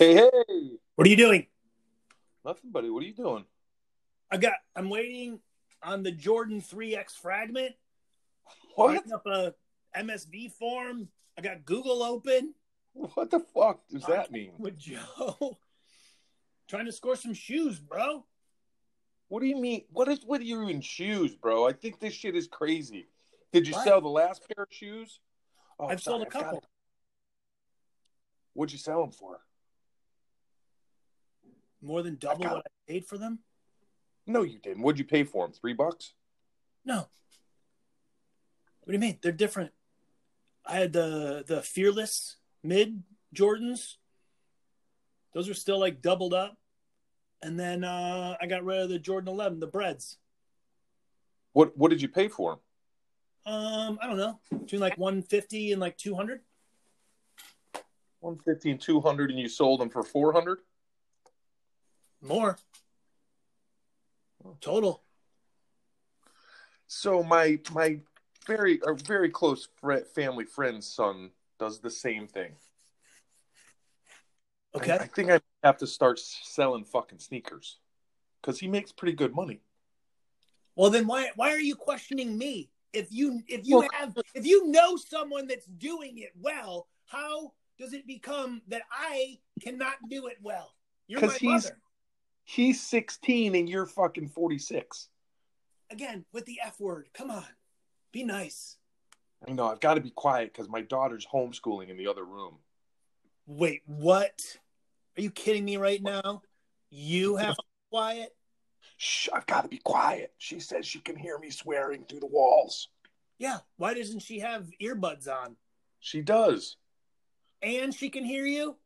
Hey, hey. What are you doing? Nothing, buddy. What are you doing? I got. I'm waiting on the Jordan 3X fragment. What? Writing up a MSB form. I got Google open What the fuck does that mean? with Joe. Trying to score some shoes, bro. What do you mean? What is what are you in shoes, bro? I think this shit is crazy. Did you What? sell the last pair of shoes? Oh, I've sorry, sold a I've couple. What'd you sell them for? More than double got- what I paid for them. No, you didn't. What'd you pay for them? Three bucks? No. What do you mean? They're different. I had the the fearless mid Jordans. Those were still like doubled up. And then uh, I got rid of the Jordan 11, the Breds. What What did you pay for them? Um, I don't know, between like 150 and like 200. One fifty and two hundred, and you sold them for four hundred. More. Total. So my my very a very close fri family friend's son does the same thing. Okay. I, I think I have to start selling fucking sneakers because he makes pretty good money. Well, then why why are you questioning me? If you if you Well- have if you know someone that's doing it well, how does it become that I cannot do it well? You're my he's- mother. He's 16 and you're fucking 46. Again, with the F word. Come on. Be nice. I know I've got to be quiet because my daughter's homeschooling in the other room. Wait, what? Are you kidding me right now? You have to be quiet? Shh, I've got to be quiet. She says she can hear me swearing through the walls. Yeah. Why doesn't she have earbuds on? She does. And she can hear you?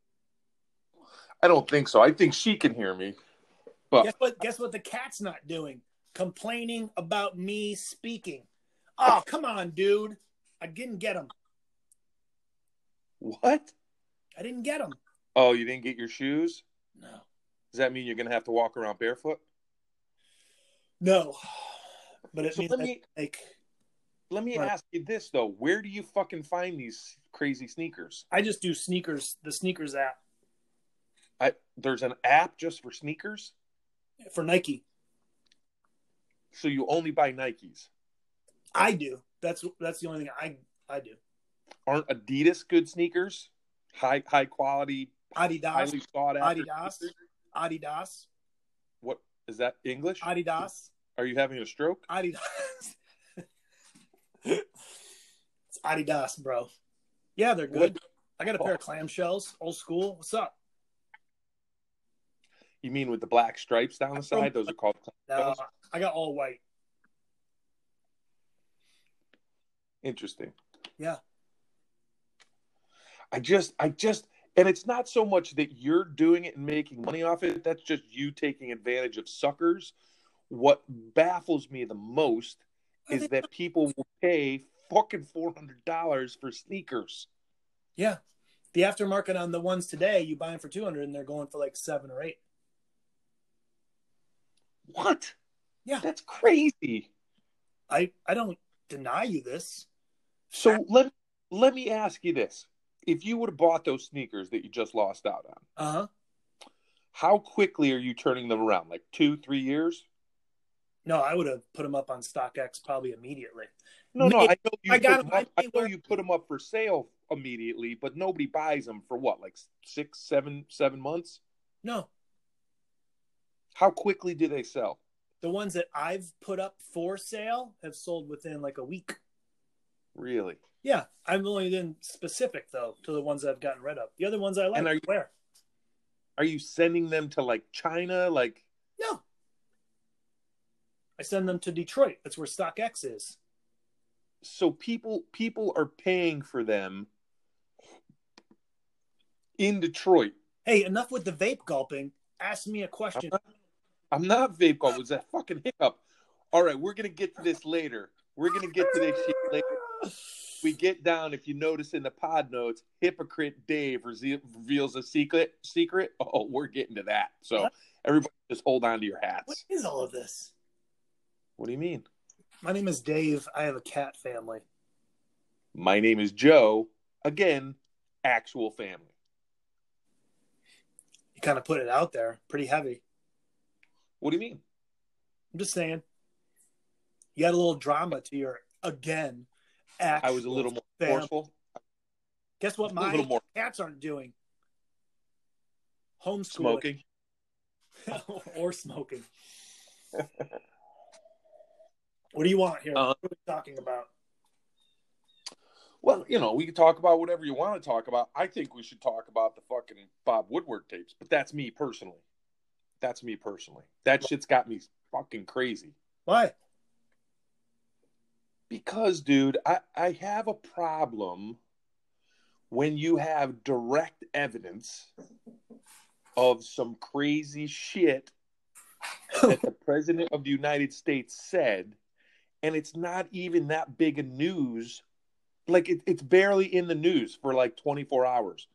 I don't think so. I think she can hear me. But Guess what? Guess what? The cat's not doing. Complaining about me speaking. Oh, oh. come on, dude! I didn't get him. what? I didn't get him. Oh, you didn't get your shoes? No, Does that mean you're going to have to walk around barefoot? no. But it So means let me like let me Right. ask you this though: Where do you fucking find these crazy sneakers? I just do sneakers. The sneakers app I there's an app just for sneakers, for Nike. so you only buy Nikes. I do. That's that's the only thing I I do. Aren't Adidas good sneakers? High high quality, Adidas, highly sought after. Adidas, sneakers? Adidas, What is that English? Adidas, Are you having a stroke? Adidas. it's Adidas, bro. Yeah, they're good. What- I got a pair of clamshells, old school. What's up? You mean with the black stripes down the side? Those are called. No. I got all white. Interesting. Yeah. I just, I just, and it's not so much that you're doing it and making money off it. That's just you taking advantage of suckers. What baffles me the most is that people will pay fucking four hundred dollars for sneakers. Yeah. The aftermarket on the ones today, you buy them for 200 and they're going for like seven or eight. What? Yeah. that's crazy. I, I don't deny you this. So let let me ask you this: If you would have bought those sneakers that you just lost out on, Uh huh. how quickly are you turning them around? Like two, three years? No, I would have put them up on StockX probably immediately. No, no, I know you. I got put them up, I I know you put them up for sale immediately, but nobody buys them for what, like six, seven, seven months? No, How quickly do they sell? the ones that I've put up for sale have sold within like a week. Really? Yeah, I'm only been specific though to the ones I've gotten rid of. The other ones I like. And are you- where? Are you sending them to like China? Like, No. I send them to Detroit. That's where StockX is. so people people are paying for them in Detroit. Hey, enough with the vape gulping. Ask me a question. Uh-huh. I'm not vape gum. It was that fucking hiccup. All right, we're gonna get to this later. We're gonna get to this shit later. We get down. If you notice in the pod notes, hypocrite Dave reveals a secret. Secret. Oh, we're getting to that. So What? everybody, just hold on to your hats. What is all of this? What do you mean? My name is Dave. I have a cat family. My name is Joe. Again, actual family. You kind of put it out there pretty heavy. What do you mean? I'm just saying. You had a little drama to your again. I was a little more forceful. Guess what? My more- cats aren't doing. Homeschooling Smoking. or smoking. what do you want here? Uh, what are we talking about? Well, you know, we can talk about whatever you want to talk about. I think we should talk about the fucking Bob Woodward tapes, but that's me personally. That's me personally. That shit's got me fucking crazy. Why? Because, dude, I, I have a problem when you have direct evidence of some crazy shit that the president of the United States said, and it's not even that big a news. Like it, it's barely in the news for like 24 hours,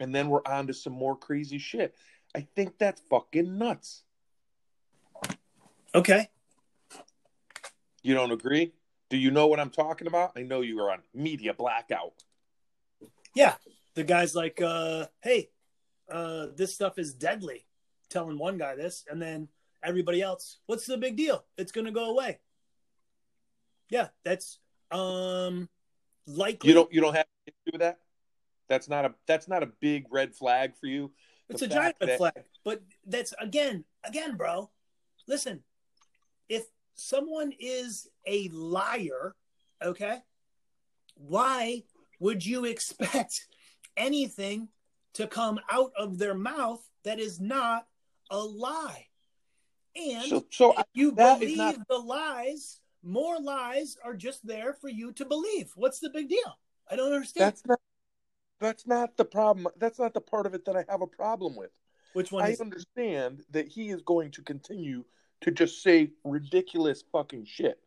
and then we're on to some more crazy shit. I think that's fucking nuts. Okay. You don't agree? Do you know what I'm talking about? I know you are on media blackout. Yeah. The guy's like, uh, hey, uh, this stuff is deadly. Telling one guy this, and then everybody else, what's the big deal? It's gonna go away. Yeah, that's um likely You don't you don't have to do that. That's not a that's not a big red flag for you. It's a giant red that- flag. But that's again, again, bro. Listen, if someone is a liar, okay, why would you expect anything to come out of their mouth that is not a lie? And So so you believe not- the lies, more lies are just there for you to believe. What's the big deal? I don't understand. that's not that's not the problem. That's not the part of it that I have a problem with. Which one I is understand that he is going to continue to just say ridiculous fucking shit.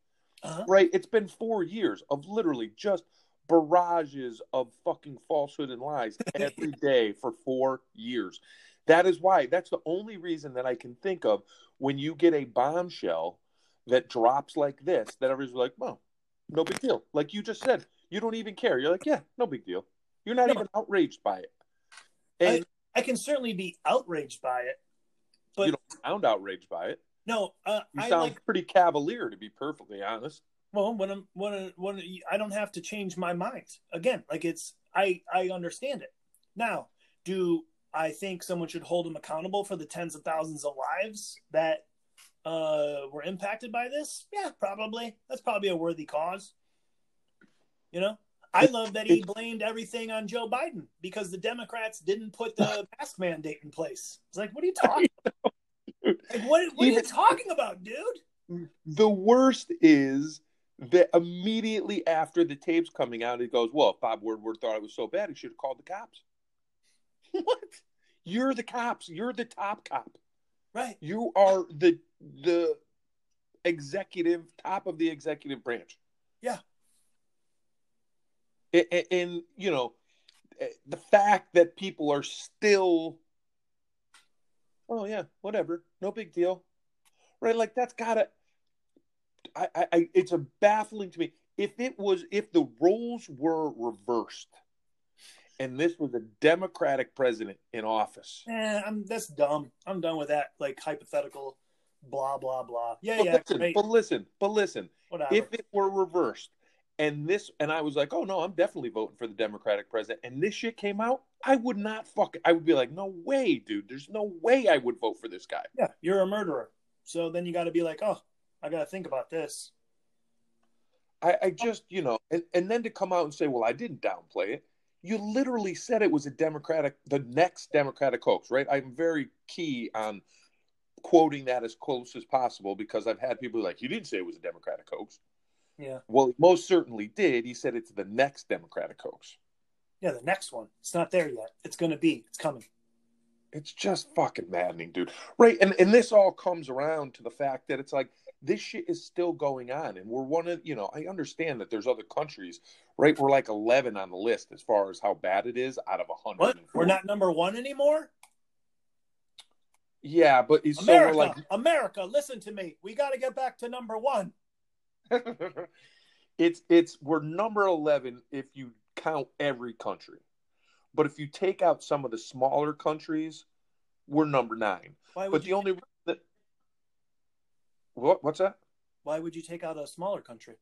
uh Right? It's been four years of literally just barrages of fucking falsehood and lies every day for four years. That is why, that's the only reason that I can think of when you get a bombshell that drops like this, that everybody's like, well, no big deal. Like you just said, you don't even care. You're like, yeah, no big deal. You're not No. even outraged by it. And I can certainly be outraged by it. But you don't sound outraged by it. no, uh, You I sound like pretty cavalier, to be perfectly honest. well when I'm when I- when I don't have to change my mind again. Like it's I I understand it now. Do I think someone should hold him accountable for the tens of thousands of lives that uh, were impacted by this? Yeah, probably. That's probably a worthy cause. You know, I love that he blamed everything on Joe Biden because the Democrats didn't put the mask mandate in place. It's like, what are you talking? about? Like, what, what are you talking about, dude? The worst is that immediately after the tape's coming out, he goes, Well, if Bob Woodward thought it was so bad, he should have called the cops. what? You're the cops. You're the top cop. Right. You are the the executive top of the executive branch. Yeah. A- a- And, you know, eh, the fact that people are still, oh yeah, whatever, no big deal, right? Like that's gotta. I, I, I it's a baffling to me. If it was, if the roles were reversed, and this was a Democratic president in office, Eh, I'm that's dumb. I'm done with that. Like hypothetical, blah blah blah. Yeah, but yeah, listen, great. but listen, but listen, Whatever. if it were reversed and this and I was like, oh no, I'm definitely voting for the Democratic president, and this shit came out, I would not fuck. I would be like, no way, dude. There's no way I would vote for this guy. yeah, you're a murderer. So then you got to be like, oh, I got to think about this. I, I just, you know, and, and then to come out and say, well, I didn't downplay it. You literally said it was a Democratic, the next Democratic hoax, right? I'm very key on quoting that as close as possible because I've had people like, you didn't say it was a Democratic hoax. Yeah, Well, he most certainly did. He said it's the next Democratic hoax. yeah. The next one, it's not there yet. It's gonna be. It's coming. It's just fucking maddening, dude. Right. And and this all comes around to the fact that it's like this shit is still going on. And we're one of you know, I understand that there's other countries, right? We're like eleven on the list as far as how bad it is out of a hundred. What? We're not number one anymore. Yeah, but it's America, we're like America, listen to me. We got to get back to number one. it's it's we're number eleven if you count every country. But if you take out some of the smaller countries, we're number nine. Why would But you the only that what what's that? why would you take out a smaller country?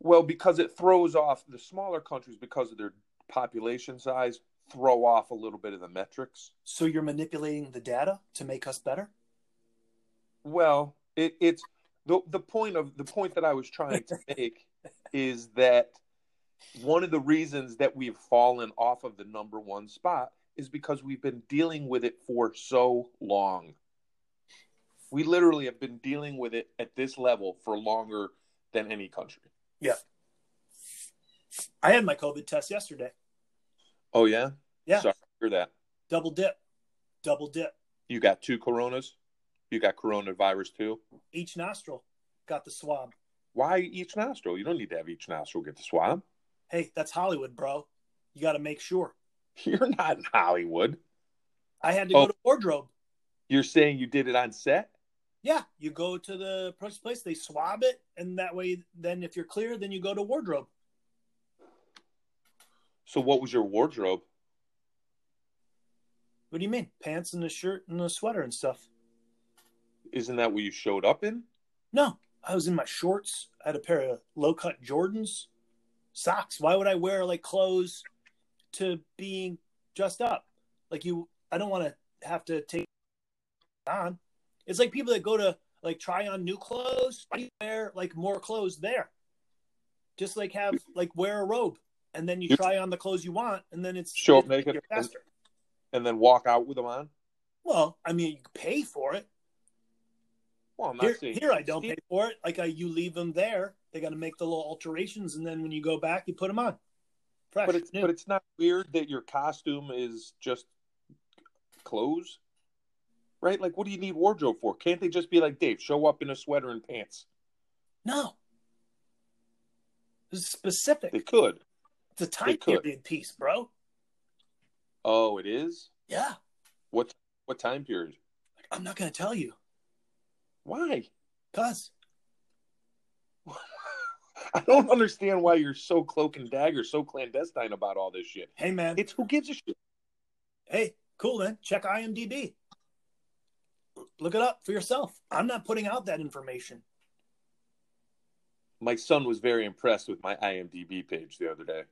Well, because it throws off the smaller countries because of their population size, throw off a little bit of the metrics. So you're manipulating the data to make us better? Well, it, it's the the point of the point that I was trying to make is that one of the reasons that we've fallen off of the number one spot is because we've been dealing with it for so long. We literally have been dealing with it at this level for longer than any country. Yeah. I had my COVID test yesterday. Oh yeah, Yeah. Sorry to hear that. Double dip. Double dip. You got two coronas. You got coronavirus too. Each nostril got the swab. Why each nostril? You don't need to have each nostril get the swab. Hey, that's Hollywood, bro. You got to make sure. You're not in Hollywood. I had to Oh. go to wardrobe. You're saying you did it on set? Yeah, you go to the place, they swab it, and that way, then if you're clear, then you go to wardrobe. So what was your wardrobe? What do you mean? Pants and a shirt and a sweater and stuff. Isn't that what you showed up in? No, I was in my shorts. I had a pair of low cut Jordans, socks. Why would I wear like clothes to being dressed up? Like you, I don't want to have to take on. It's like people that go to like try on new clothes. Why do you wear like more clothes there? Just like have like wear a robe and then you You- try on the clothes you want and then it's Show up naked you're and- And then walk out with them on? Well, I mean, you pay for it. Well, I'm not Here, saying here I don't pay for it. Like I, you leave them there. They got to make the little alterations, and then when you go back, you put them on. Fresh, But it's new. but it's not weird that your costume is just clothes, right? Like, what do you need wardrobe for? Can't they just be like Dave? Show up in a sweater and pants. no. Is specific. They could. it's a time period piece, bro. Oh, it is. Yeah, What what time period? I'm not gonna tell you, Why? cause I don't understand why you're so cloak and dagger, so clandestine about all this shit. hey man, It's who gives a shit. hey, cool man. Check IMDb. Look it up for yourself. I'm not putting out that information. My son was very impressed with my IMDb page the other day.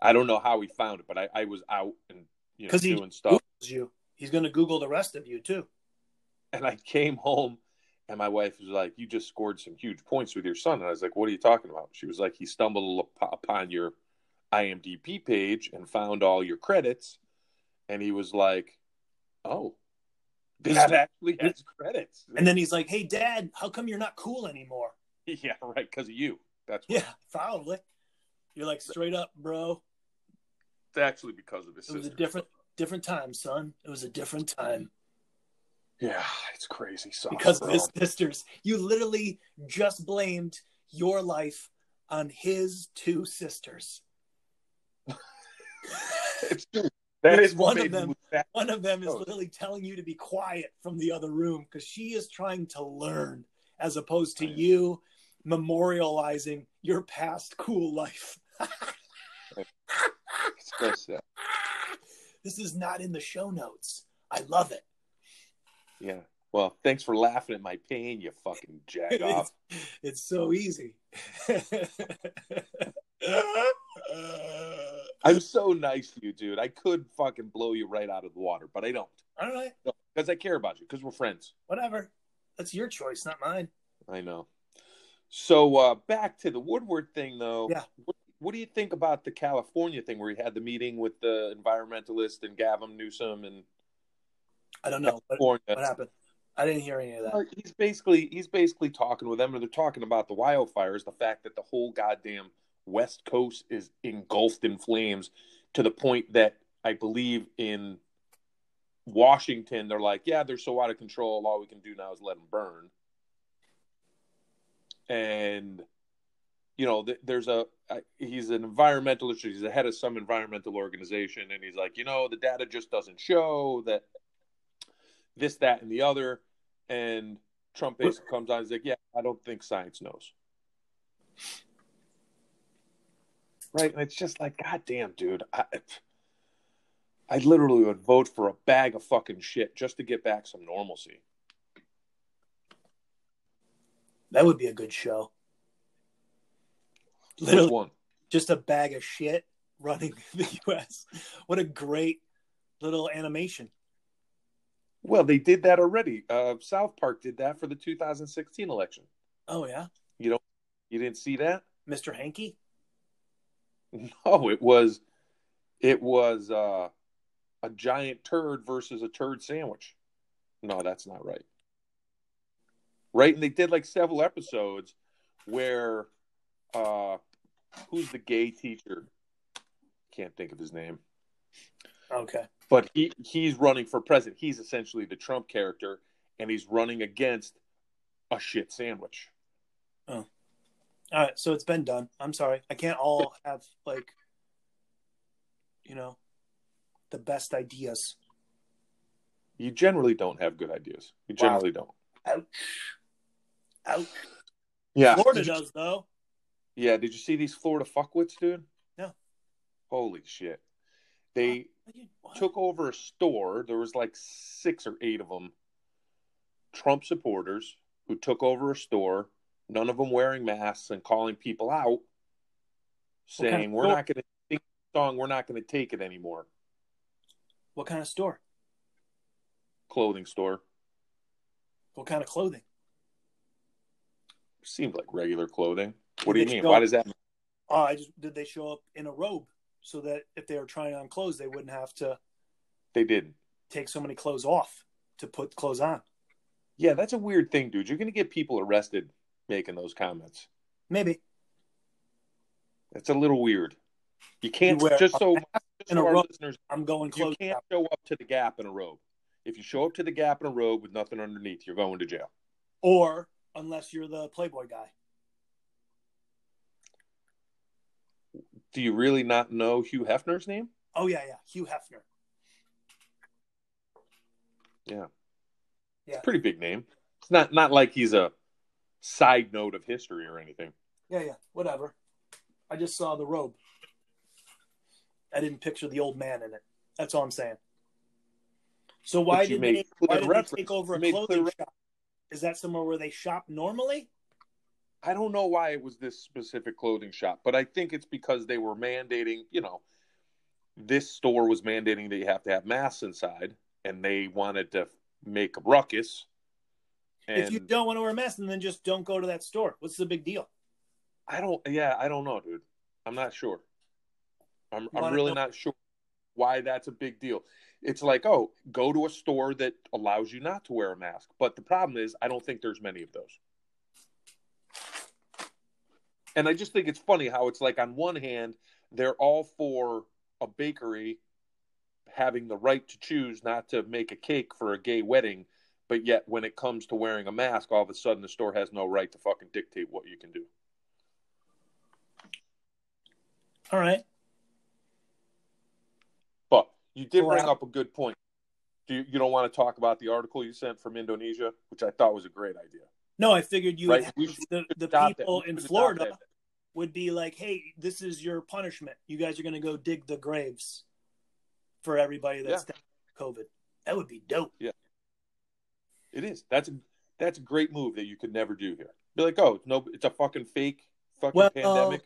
I don't know how he found it, but I, I was out and you know 'Cause he- doing stuff, you. He's gonna Google the rest of you too. and I came home, and my wife was like, "You just scored some huge points with your son," and I was like, "What are you talking about?" She was like, "He stumbled upon your IMDb page and found all your credits, and he was like, oh." That actually has credits. And then he's like, "Hey, Dad, how come you're not cool anymore?" Yeah, right, because of you. That's what. Yeah, probably. You're like straight up, bro. It's actually because of his It was a different different time, son. It was a different time Yeah, it's crazy. So because of his sisters. You literally just blamed your life on his two sisters. it's true. That is one of them- One of them is Oh. literally telling you to be quiet from the other room because she is trying to learn as opposed to you memorializing your past cool life. It's so sad. This is not in the show notes. I love it. Yeah. Well, thanks for laughing at my pain, you fucking jack off. It's so easy. I'm so nice to you, dude. I could fucking blow you right out of the water, but I don't. All right, Because I care about you, because we're friends. whatever. That's your choice, not mine. I know. So uh back to the Woodward thing though. Yeah. What, what do you think about the California thing where he had the meeting with the environmentalist and Gavin Newsom and I don't know what, what happened. I didn't hear any of that. He's basically he's basically talking with them, and they're talking about the wildfires, the fact that the whole goddamn West Coast is engulfed in flames, to the point that I believe in Washington they're like, yeah, they're so out of control. All we can do now is let them burn. And you know, th- there's a he's an environmentalist. He's the head of some environmental organization, and he's like, you know, the data just doesn't show that this, that, and the other. And Trump basically comes on. He's like, "Yeah, I don't think science knows." Right, and it's just like, God damn, dude. I, I literally would vote for a bag of fucking shit just to get back some normalcy. That would be a good show. Literally, one? just a bag of shit running the U.S. What a great little animation. Well, they did that already. Uh, South Park did that for the 2016 election. Oh yeah, You know, you didn't see that? Mr. Hanky. No, it was, it was uh, a giant turd versus a turd sandwich. No, that's not right. Right, and they did like several episodes where, uh, who's the gay teacher? Can't think of his name. Okay. But he he's running for president. He's essentially the Trump character, and he's running against a shit sandwich. Oh. All right, so it's been done. I'm sorry. I can't all have like, you know, the best ideas. You generally don't have good ideas. You Wow. generally don't. Ouch. Ouch. Yeah, Florida you- does though. Yeah, did you see these Florida fuckwits, dude? No. Holy shit! They What? took over a store. There was like six or eight of them. Trump supporters who took over a store. None of them wearing masks and calling people out, saying kind of we're store? not going to sing the song. We're not going to take it anymore. What kind of store? Clothing store What kind of clothing? seemed like regular clothing. What do you mean? Why does that? Oh, I just did they show up in a robe so that if they were trying on clothes, they wouldn't have to They didn't. take so many clothes off to put clothes on. Yeah, that's a weird thing, dude. You're going to get people arrested making those comments. Maybe That's a little weird. You can't You just so, just so our robe. listeners. I'm going You can't show up to the Gap in a robe. If you show up to the Gap in a robe with nothing underneath, you're going to jail. Or unless you're the Playboy guy. Do you really not know Hugh Hefner's name? Oh yeah, yeah. Hugh Hefner. Yeah, Yeah. it's a pretty big name. It's not not like he's a side note of history or anything. Yeah, yeah. Whatever. I just saw the robe. I didn't picture the old man in it. That's all I'm saying. So why did they why did they take over a clothing shop? Is that somewhere where they shop normally? I don't know why it was this specific clothing shop, but I think it's because they were mandating, you know, this store was mandating that you have to have masks inside, and they wanted to make a ruckus. And if you don't want to wear a mask, then just don't go to that store. What's the big deal? I don't, yeah, I don't know, dude. I'm not sure. I'm, I'm really know- not sure why that's a big deal. It's like, oh, go to a store that allows you not to wear a mask. But the problem is, I don't think there's many of those. And I just think it's funny how it's like, on one hand, they're all for a bakery having the right to choose not to make a cake for a gay wedding. But yet, when it comes to wearing a mask, all of a sudden the store has no right to fucking dictate what you can do. All right. But you did Well, bring up a good point. Do you, you don't want to talk about the article you sent from Indonesia, which I thought was a great idea. No, I figured you Right. would have, the, the people in Florida. Would be like, "Hey, this is your punishment. You guys are going to go dig the graves for everybody that's Yeah. COVID." That would be dope. Yeah. It is. That's a that's a great move that you could never do here. Be like, oh, no, it's a fucking fake fucking Well, pandemic,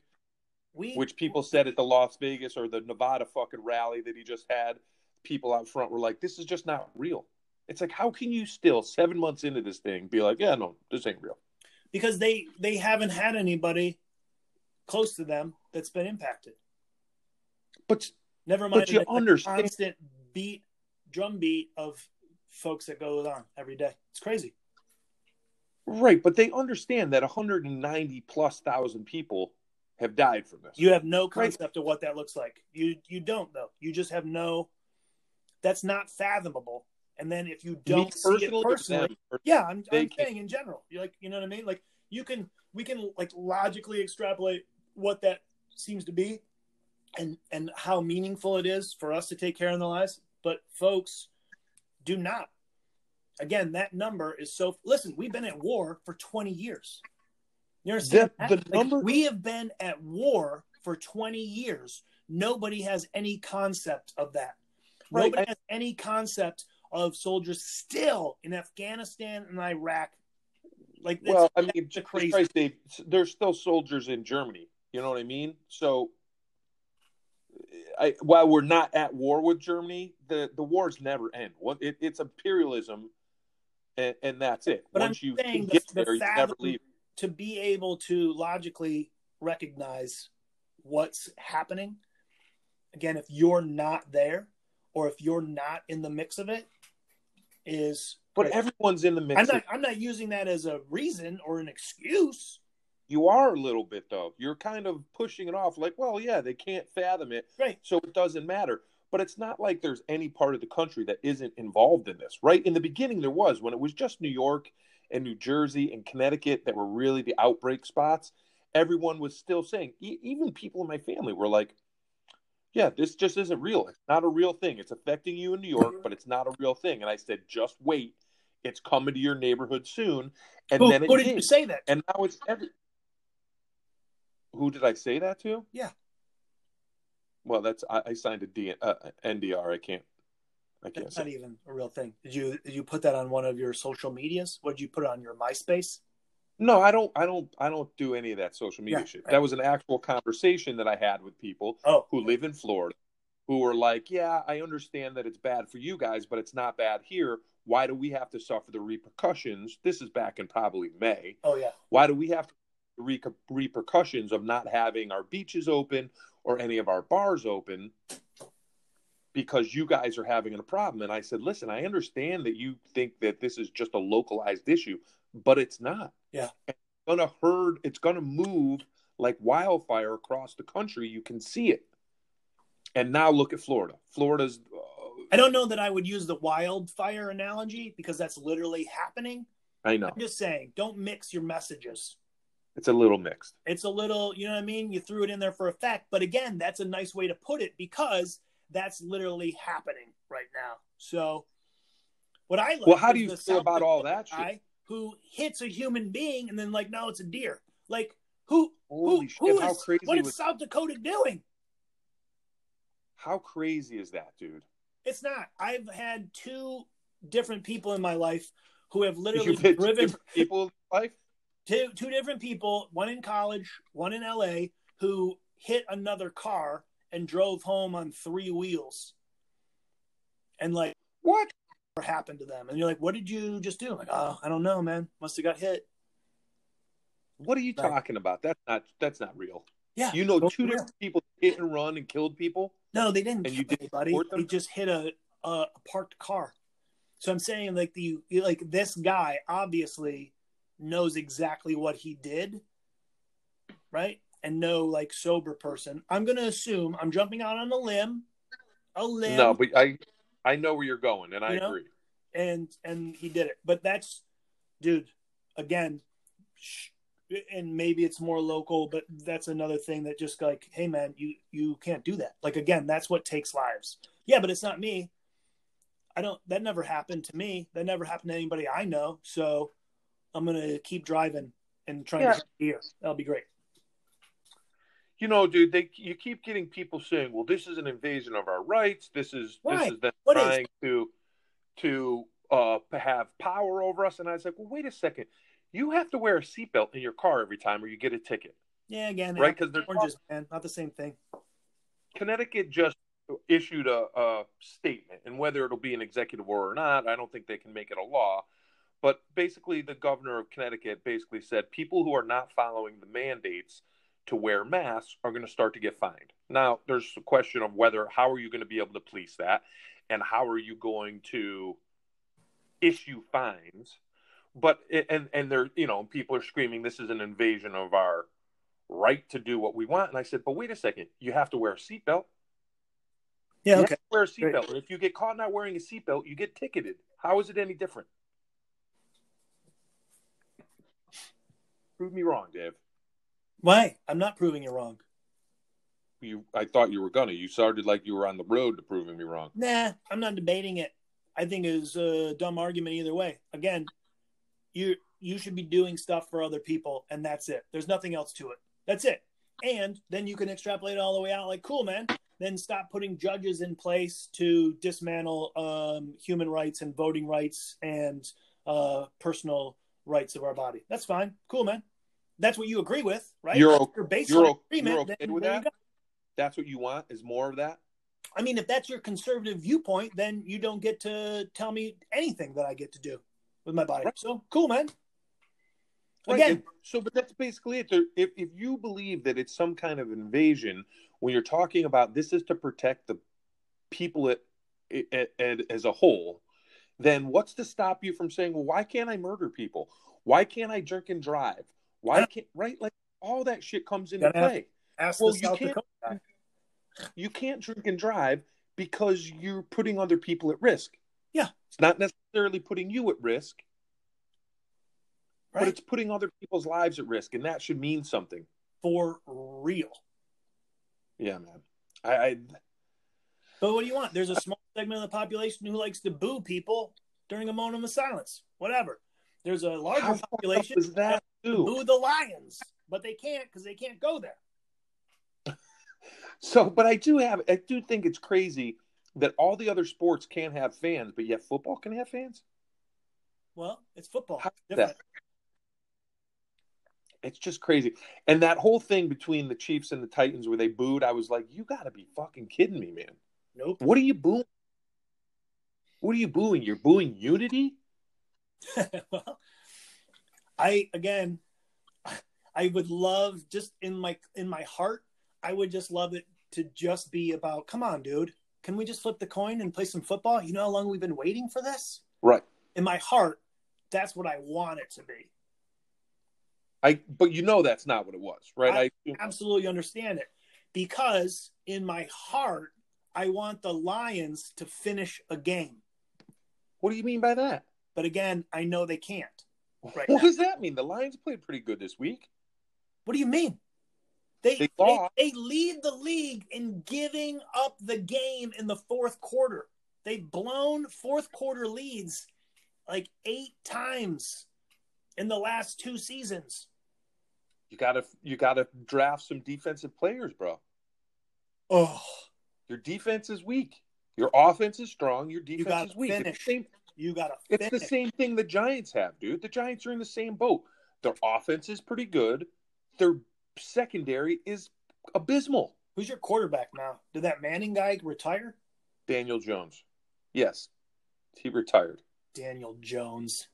We which people said at the Las Vegas or the Nevada fucking rally that he just had. People out front were like, this is just not real. It's like, how can you still seven months into this thing be like, yeah, no, this ain't real. because they they haven't had anybody close to them that's been impacted. But Never mind But you the understand- constant beat, drum beat of folks that goes on every day. It's crazy. right, but they understand that 190 plus thousand people have died from this. You have no Right. concept of what that looks like. You you don't though. You just have no. That's not fathomable. And then if you don't see it personally, personally, them, yeah, I'm, I'm saying in general. You're like, you know what I mean? Like you can, we can like logically extrapolate what that seems to be, and and how meaningful it is for us to take care of their lives. But folks, do not. Again, that number is so. Listen, we've been at war for 20 years. You understand? The- the? Like, number- we have been at war for 20 years. Nobody has any concept of that. Right, Nobody I- has any concept of soldiers still in Afghanistan and Iraq. Like, well, I mean, crazy. Christ, they, there's still soldiers in Germany. You know what I mean? So, I, while we're not at war with Germany, the the wars never end. What it, it's imperialism, and, and that's it. But I'm Once you saying the- get the there, you never leave. to be able to logically recognize what's happening again if you're not there or if you're not in the mix of it is But everyone's in the mix. I'm not I'm not using that as a reason or an excuse. You are a little bit though. You're kind of pushing it off like, well, yeah, they can't fathom it, Right. so it doesn't matter. But it's not like there's any part of the country that isn't involved in this, right? In the beginning, there was when it was just New York and New Jersey and Connecticut that were really the outbreak spots. Everyone was still saying, e- even people in my family were like, yeah, this just isn't real. It's not a real thing. It's affecting you in New York, but it's not a real thing. And I said, just wait. It's coming to your neighborhood soon. And Who, then it who did did. you say that? And now it's every. Who did I say that to? Yeah. Well, that's I, I signed a D, uh, NDR. I can't. I can't That's not even a real thing. Did you did you put that on one of your social medias? What did you put it on your MySpace? No, I don't. I don't. I don't do any of that social media Yeah, shit. right. That was an actual conversation that I had with people Oh, who live in Florida, who were like, "Yeah, I understand that it's bad for you guys, but it's not bad here. Why do we have to suffer the repercussions?" This is back in probably May. oh yeah. Why do we have the re- repercussions of not having our beaches open or any of our bars open because you guys are having a problem? And I said, listen, I understand that you think that this is just a localized issue, but it's not. Yeah. It's gonna herd. It's gonna move like wildfire across the country. You can see it. And now look at Florida. Florida's. Uh, I don't know that I would use the wildfire analogy because that's literally happening. I know I'm just saying, don't mix your messages. It's a little mixed. It's a little, you know what I mean? You threw it in there for effect. But again, that's a nice way to put it because that's literally happening right now. So, what I like Well, how do you feel about all that shit? who hits a human being and then, like, no, it's a deer. Like, who, Holy who, shit! who how is, crazy what is was South Dakota doing? how crazy is that, dude? It's not. I've had two different people in my life who have literally driven people in life. Two two different people, one in college, one in LA, who hit another car and drove home on three wheels. And like What? happened to them? And you're like, what did you just do? I'm like, oh, I don't know, man. Must have got hit. What are you Right. talking about? That's not that's not real. Yeah. You know, two real. different people hit and run and killed people. No, they didn't And you didn't anybody. They just hit a, a a parked car. So I'm saying like the like this guy obviously knows exactly what he did, right? And no like sober person. I'm gonna assume I'm jumping out on a limb, a limb, No, but I I know where you're going, and I know? agree. and and he did it. But that's, dude, again, sh- and maybe it's more local, but that's another thing that just like, hey man, you you can't do that. Like again, that's what takes lives. Yeah, but it's not me. I don't. That never happened to me. That never happened to anybody I know. So I'm gonna keep driving and trying Yeah. to get here. That'll be great. You know, dude, they you keep getting people saying, "Well, this is an invasion of our rights. This is this is them What is? trying to to uh have power over us." And I was like, "Well, wait a second. You have to wear a seatbelt in your car every time, or you get a ticket, Yeah, again, right? Because they're oranges, man, not the same thing. Connecticut just issued a, a statement, and whether it'll be an executive order or not, I don't think they can make it a law. But basically, the governor of Connecticut basically said people who are not following the mandates to wear masks are going to start to get fined. Now, there's a question of whether how are you going to be able to police that, and how are you going to issue fines? But and and they're you know people are screaming this is an invasion of our right to do what we want. And I said, but wait a second, you have to wear a seatbelt. Yeah, You okay. have to wear a seatbelt. If you get caught not wearing a seatbelt, you get ticketed. How is it any different? Prove me wrong, Dave. Why? I'm not proving you wrong. You, I thought you were gonna. You started like you were on the road to proving me wrong. Nah, I'm not debating it. I think it's a dumb argument either way. Again, you you should be doing stuff for other people, and that's it. There's nothing else to it. That's it. And then you can extrapolate it all the way out. Like, cool, man. then stop putting judges in place to dismantle um, human rights and voting rights and uh, personal rights of our body. That's fine. Cool, man. That's what you agree with, right? You're, That's your baseline you're, agreement. you're okay then with that? That's what you want is more of that. I mean, if that's your conservative viewpoint, then you don't get to tell me anything that I get to do with my body. Right. So cool, man. Right. Again, so, but that's basically it. There- If if you believe that it's some kind of invasion, when you're talking about this is to protect the people at, at, at, as a whole, then what's to stop you from saying, well, why can't I murder people? Why can't I drink and drive? Why can't right? Like all that shit comes into play. ask well, the you can't- You can't drink and drive because you're putting other people at risk. Yeah. It's not necessarily putting you at risk, but it's putting other people's lives at risk, and that should mean something. For real. Yeah, man. I, I But what do you want? There's a small segment of the population who likes to boo people during a moment of silence. Whatever. There's a larger how fucked up population that? Boo the Lions, but they can't because they can't go there. So, but I do have, I do think it's crazy that all the other sports can't have fans, but yet football can have fans. Well, it's football. It's different. It's just crazy. And that whole thing between the Chiefs and the Titans where they booed, I was like, you got to be fucking kidding me, man. Nope. What are you booing? What are you booing? You're booing unity? well, I again, I would love just in my in my heart, I would just love it to just be about. Come on, dude, can we just flip the coin and play some football? You know how long we've been waiting for this. Right. In my heart, that's what I want it to be. I, but you know that's not what it was, right? I, Absolutely understand it because in my heart, I want the Lions to finish a game. what do you mean by that? But again, I know they can't. Right what now. does that mean? The Lions played pretty good this week. What do you mean? They, They they, they lead the league in giving up the game in the fourth quarter. They've blown fourth quarter leads like eight times in the last two seasons. You gotta, you gotta draft some defensive players, bro. Oh, Your defense is weak. Your offense is strong. Your defense gotta is weak. It's the finish. same- you got to It's the same thing the Giants have, dude. The Giants are in the same boat. Their offense is pretty good. Their secondary is abysmal. Who's your quarterback now? Did that Manning guy retire? Daniel Jones. Yes. He retired. Daniel Jones.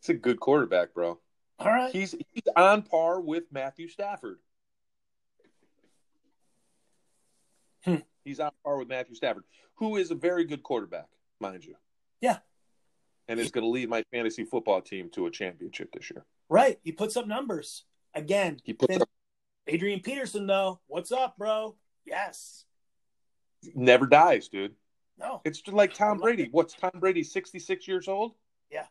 It's a good quarterback, bro. All right. He's he's on par with Matthew Stafford. Hmm. He's on par with Matthew Stafford, who is a very good quarterback, mind you. Yeah. And is going to lead my fantasy football team to a championship this year. Right. He puts up numbers. Again, He puts up, Adrian Peterson, though. What's up, bro? Yes. never dies, dude. No. It's just like Tom Brady. it. What's Tom Brady? Sixty six years old. Yeah.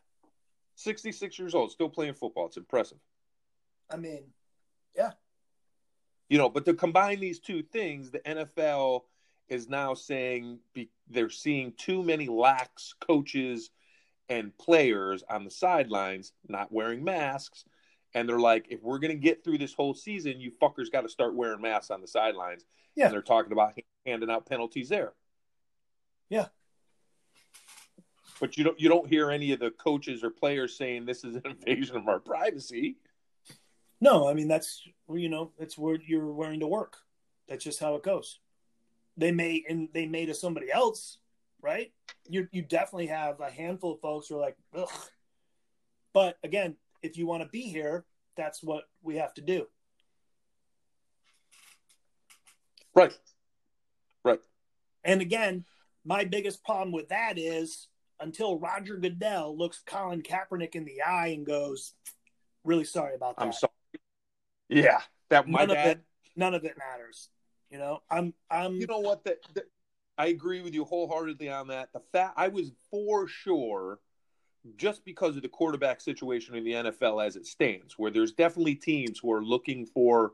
Sixty six years old, still playing football. It's impressive. I mean, yeah. you know but to combine these two things the nfl is now saying be, they're seeing too many lax coaches and players on the sidelines not wearing masks and they're like if we're going to get through this whole season you fuckers got to start wearing masks on the sidelines Yeah. and they're talking about handing out penalties there Yeah. but you don't you don't hear any of the coaches or players saying this is an invasion of our privacy no. I mean, that's you know, that's where you're wearing to work. That's just how it goes. They may and they may to somebody else, right? You you definitely have a handful of folks who are like, ugh. But again, if you want to be here, that's what we have to do. right right And again, my biggest problem with that is until Roger Goodell looks Colin Kaepernick in the eye and goes, "Really sorry about that." i'm sorry yeah that my None of it- None of it matters. You know, I'm I'm you know what? The, the, I agree with you wholeheartedly on that. The fact I was for sure, just because of the quarterback situation in the NFL as it stands, where there's definitely teams who are looking for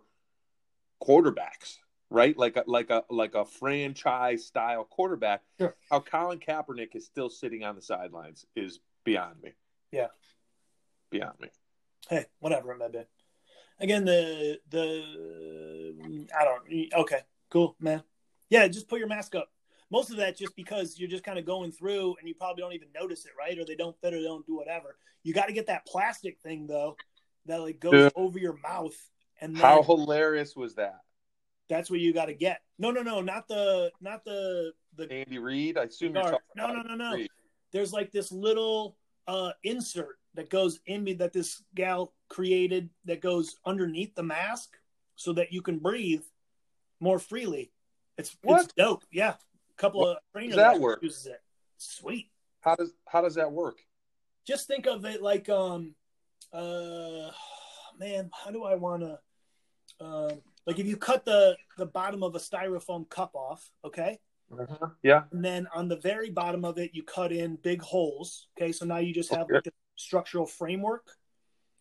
quarterbacks, right? Like a like a like a franchise style quarterback. Sure. How Colin Kaepernick is still sitting on the sidelines is beyond me. Yeah. beyond me. hey, whatever it may be. Again, the the I don't okay, cool, man. Yeah, just put your mask up. Most of that just because you're just kind of going through and you probably don't even notice it, right? Or they don't fit or they don't do whatever. You got to get that plastic thing though that like goes Dude. over your mouth, and then How hilarious was that? that's what you got to get. No, no, no, not the not the the Andy Reid? I assume you're talking No, about no, no, no. There's like this little uh insert that goes in me that this gal created that goes underneath the mask so that you can breathe more freely. It's it's dope. Yeah. A couple of trainers that work? uses it. Sweet. How does how does that work? Just think of it like um uh man, how do I wanna um like if you cut the the bottom of a styrofoam cup off, okay? Yeah. and then on the very bottom of it you cut in big holes okay so now you just have Okay. like structural framework.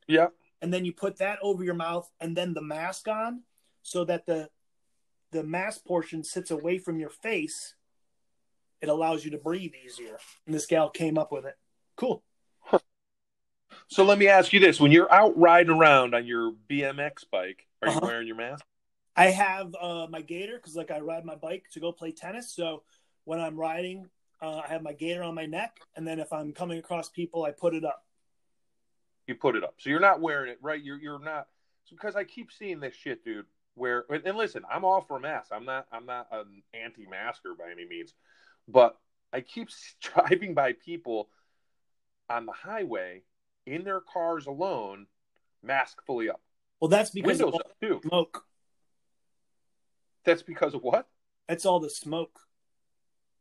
Yeah. and then you put that over your mouth and then the mask on so that the the mask portion sits away from your face. It allows you to breathe easier. And this gal came up with it. Cool. So let me ask you this: When you're out riding around on your BMX bike, are Uh-huh. you wearing your mask? i have uh, my gator because like i ride my bike to go play tennis. So when i'm riding uh, i have my gator on my neck and then if i'm coming across people i put it up You put it up, so you're not wearing it, right? You're you're not because I keep seeing this shit, dude. Where and listen, I'm all for masks. I'm not I'm not an anti-masker by any means, but I keep driving by people on the highway in their cars alone, mask fully up, well that's because of all up too. smoke That's because of what? That's all the smoke.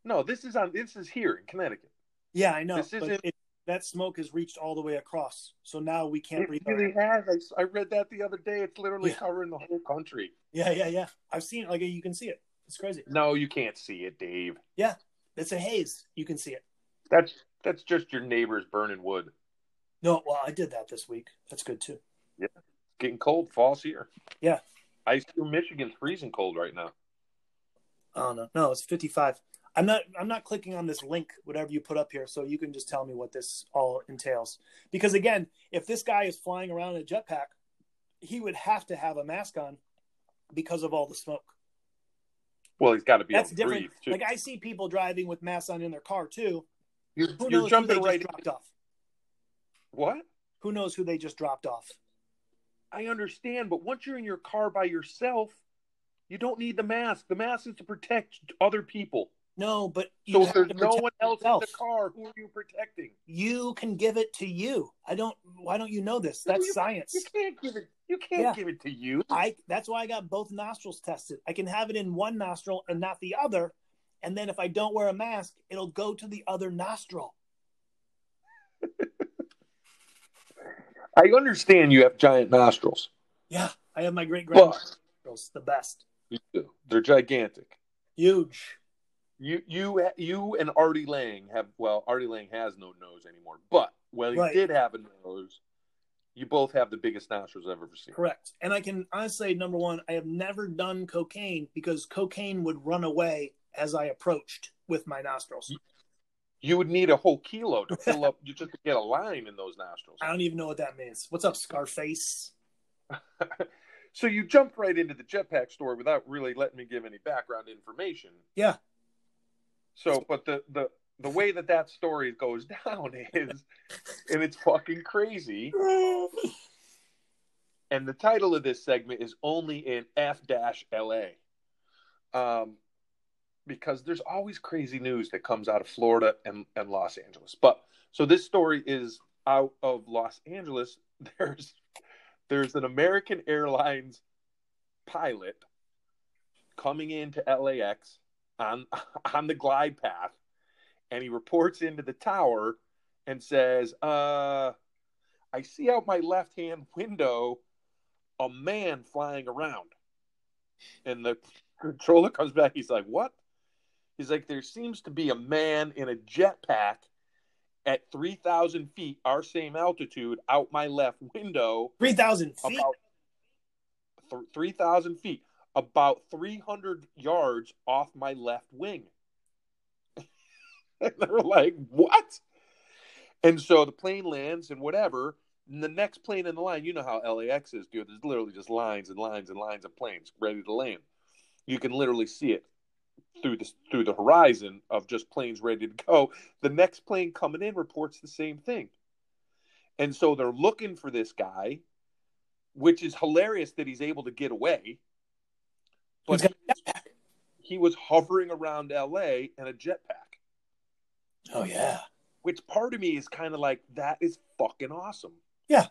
No, this is on. This is here in Connecticut. Yeah, I know. This but isn't- it, that smoke has reached all the way across. So now we can't It breathe. really has. I, I read that the other day. It's literally Yeah. covering the whole country. Yeah, yeah, yeah. I've seen it. Like you can see it. It's crazy. No, you can't see it, Dave. Yeah, it's a haze. You can see it. That's that's just your neighbors burning wood. No, well, I did that this week. That's good too. Yeah, it's getting cold. Fall's here. Yeah. I assume Michigan's freezing cold right now. I don't know. No, it's 55. I'm not. I'm not clicking on this link, whatever you put up here, so you can just tell me what this all entails. Because again, if this guy is flying around in a jetpack, he would have to have a mask on because of all the smoke. Well, he's got to be That's able to different. breathe too. Like I see people driving with masks on in their car too. you're Who you're knows jumping who they right. just dropped off? What? Who knows who they just dropped off? I understand, but once you're in your car by yourself, you don't need the mask. The mask is to protect other people. No, but you So if there's no one else yourself. in the car, who are you protecting? You can give it to you. I don't. Why don't you know this? That's you- science. You can't give it. You can't Yeah. give it to you. I. That's why I got both nostrils tested. I can have it in one nostril and not the other, and then if I don't wear a mask, it'll go to the other nostril. I understand you have giant nostrils. Yeah, I have my great But grand nostrils, the best, they're gigantic. huge. You you you and Artie Lange have well, Artie Lange has no nose anymore. But he Right. did have a nose, you both have the biggest nostrils I've ever seen. Correct. And I can honestly say, number one, I have never done cocaine because cocaine would run away as I approached with my nostrils. You would need a whole kilo to fill up you just to get a line in those nostrils. I don't even know what that means. What's up, Scarface? so you jumped right into the jetpack story without really letting me give any background information. Yeah. So, but the the the way that that story goes down is, and it's fucking crazy. And the title of this segment is only in F dash LA, um, because there's always crazy news that comes out of Florida and and Los Angeles. But so this story is out of Los Angeles. There's there's an American Airlines pilot coming into LAX on on the glide path, and he reports into the tower and says, "Uh, I see out my left hand window a man flying around." And the controller comes back. He's like, "What?" He's like, "There seems to be a man in a jetpack." At 3,000 feet, our same altitude, out my left window, 3,000 feet. 3,000 feet, about 300 yards off my left wing. and they're like, what? And so the plane lands and whatever. And the next plane in the line, you know how LAX is, dude. There's literally just lines and lines and lines of planes ready to land. You can literally see it. through the through the horizon of just planes ready to go. The next plane coming in reports the same thing, and so they're looking for this guy, which is hilarious that he's able to get away. But He's got a jetpack. he was hovering around L.A. in a jetpack, Oh yeah. which part of me is kind of like that is fucking awesome. Yeah.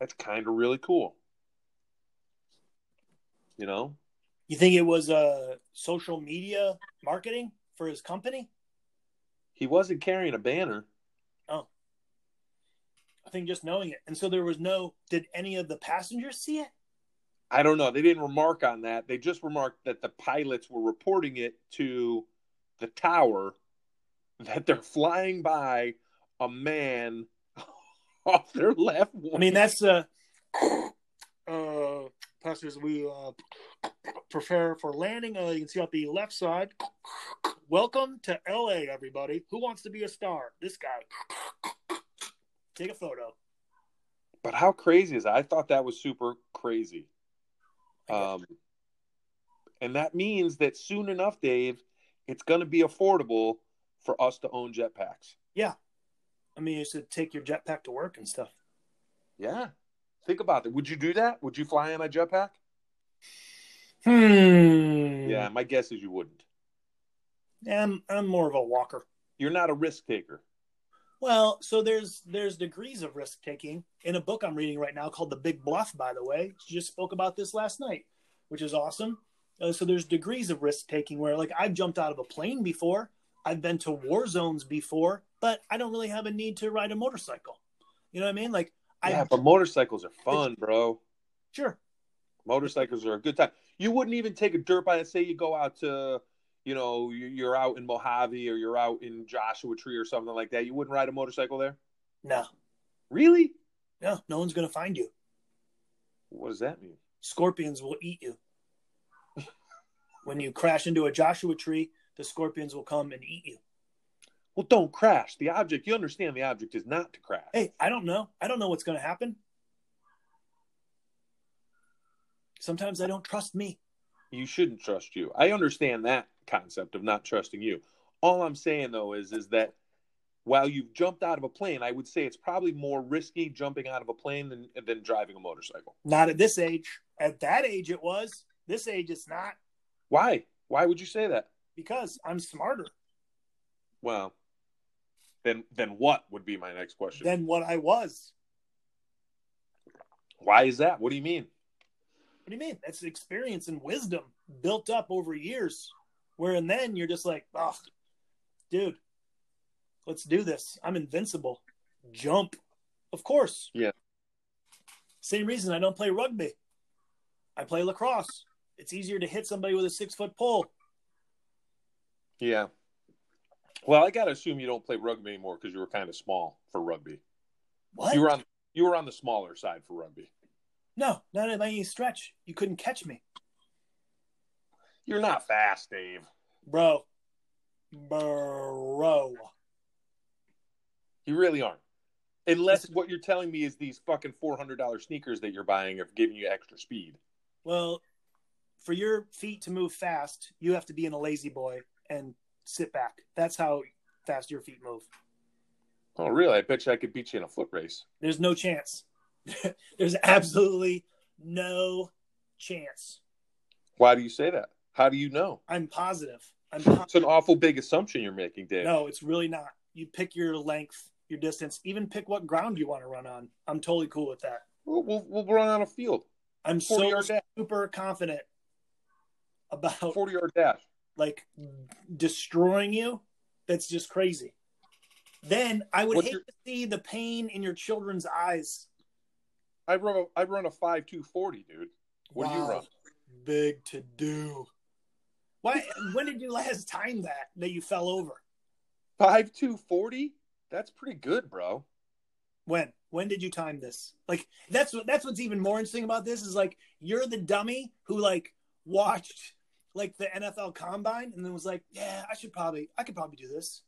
that's kind of really cool. You know, You think it was uh social media marketing for his company? he wasn't carrying a banner. Oh. I think just knowing it. And so there was no did any of the passengers see it? I don't know. They didn't remark on that. They just remarked that the pilots were reporting it to the tower that they're flying by a man off their left. I mean that's uh uh passengers we uh prepare for landing. Uh you can see out the left side. Welcome to LA everybody. Who wants to be a star? This guy. Take a photo. but how crazy is that? I thought that was super crazy. Um, and that means that soon enough, Dave, it's going to be affordable for us to own jetpacks. Yeah. I mean, you should take your jetpack to work and stuff. Yeah. Think about it. Would you do that? Would you fly in a jetpack? Hmm. Yeah, my guess is you wouldn't. Yeah, I'm, I'm more of a walker. You're not a risk taker. Well, so there's there's degrees of risk taking in a book I'm reading right now called The Big Bluff. By the way, she just spoke about this last night, which is awesome. Uh, so there's degrees of risk taking where, like, I've jumped out of a plane before, I've been to war zones before, but I don't really have a need to ride a motorcycle. You know what I mean? Like, Yeah, I but motorcycles are fun, bro. sure, Motorcycles are a good time. You wouldn't even take a dirt bike. And say you go out to, you know, you- you're out in Mojave or you're out in Joshua Tree or something like that. You wouldn't ride a motorcycle there? no, Really? no, no one's gonna find you. What does that mean? Scorpions will eat you. when you crash into a Joshua tree, the scorpions will come and eat you. Well, don't crash. The object, you understand the object is not to crash. Hey, I don't know. I don't know what's going to happen. Sometimes I don't trust me. You shouldn't trust you. I understand that concept of not trusting you. All I'm saying though is is that while you've jumped out of a plane, I would say it's probably more risky jumping out of a plane than than driving a motorcycle. Not at this age. At that age, it was. This age, it's not Why? Why would you say that? because I'm smarter Well, then then what would be my next question? than what I was. Why is that? What do you mean? What do you mean? That's experience and wisdom built up over years. Where and then you're just like, oh, dude, let's do this. I'm invincible. Jump. Of course. Yeah. Same reason I don't play rugby. I play lacrosse. It's easier to hit somebody with a six foot pole. Yeah. Well, I gotta assume you don't play rugby anymore because you were kind of small for rugby. What? You were on you were on the smaller side for rugby. No, not by any stretch. You couldn't catch me, You're not fast, Dave. bro. Bro. You really aren't. Unless what you're telling me is these fucking four hundred dollar sneakers that you're buying are giving you extra speed. Well, for your feet to move fast, you have to be in a La-Z-Boy and sit back. That's how fast your feet move. Oh, really? I bet you I could beat you in a foot race. There's no chance. There's absolutely no chance. Why do you say that? How do you know? I'm positive. I'm It's an awful big assumption you're making, Dave. no, it's really not. You pick your length, your distance, even pick what ground you want to run on. I'm totally cool with that. We'll, we'll, we'll run on a field. I'm so super confident about 40 yard dash. like destroying you. That's just crazy. Then I would What's hate your- to see the pain in your children's eyes. I run a I run a five two forty, dude. What do you run? Big to do. Why? when did you last time that that you fell over? Five two forty? That's pretty good, bro. When? When did you time this? Like that's what that's what's even more interesting about this is like you're the dummy who like watched like the NFL combine and then was like, yeah, I should probably I could probably do this.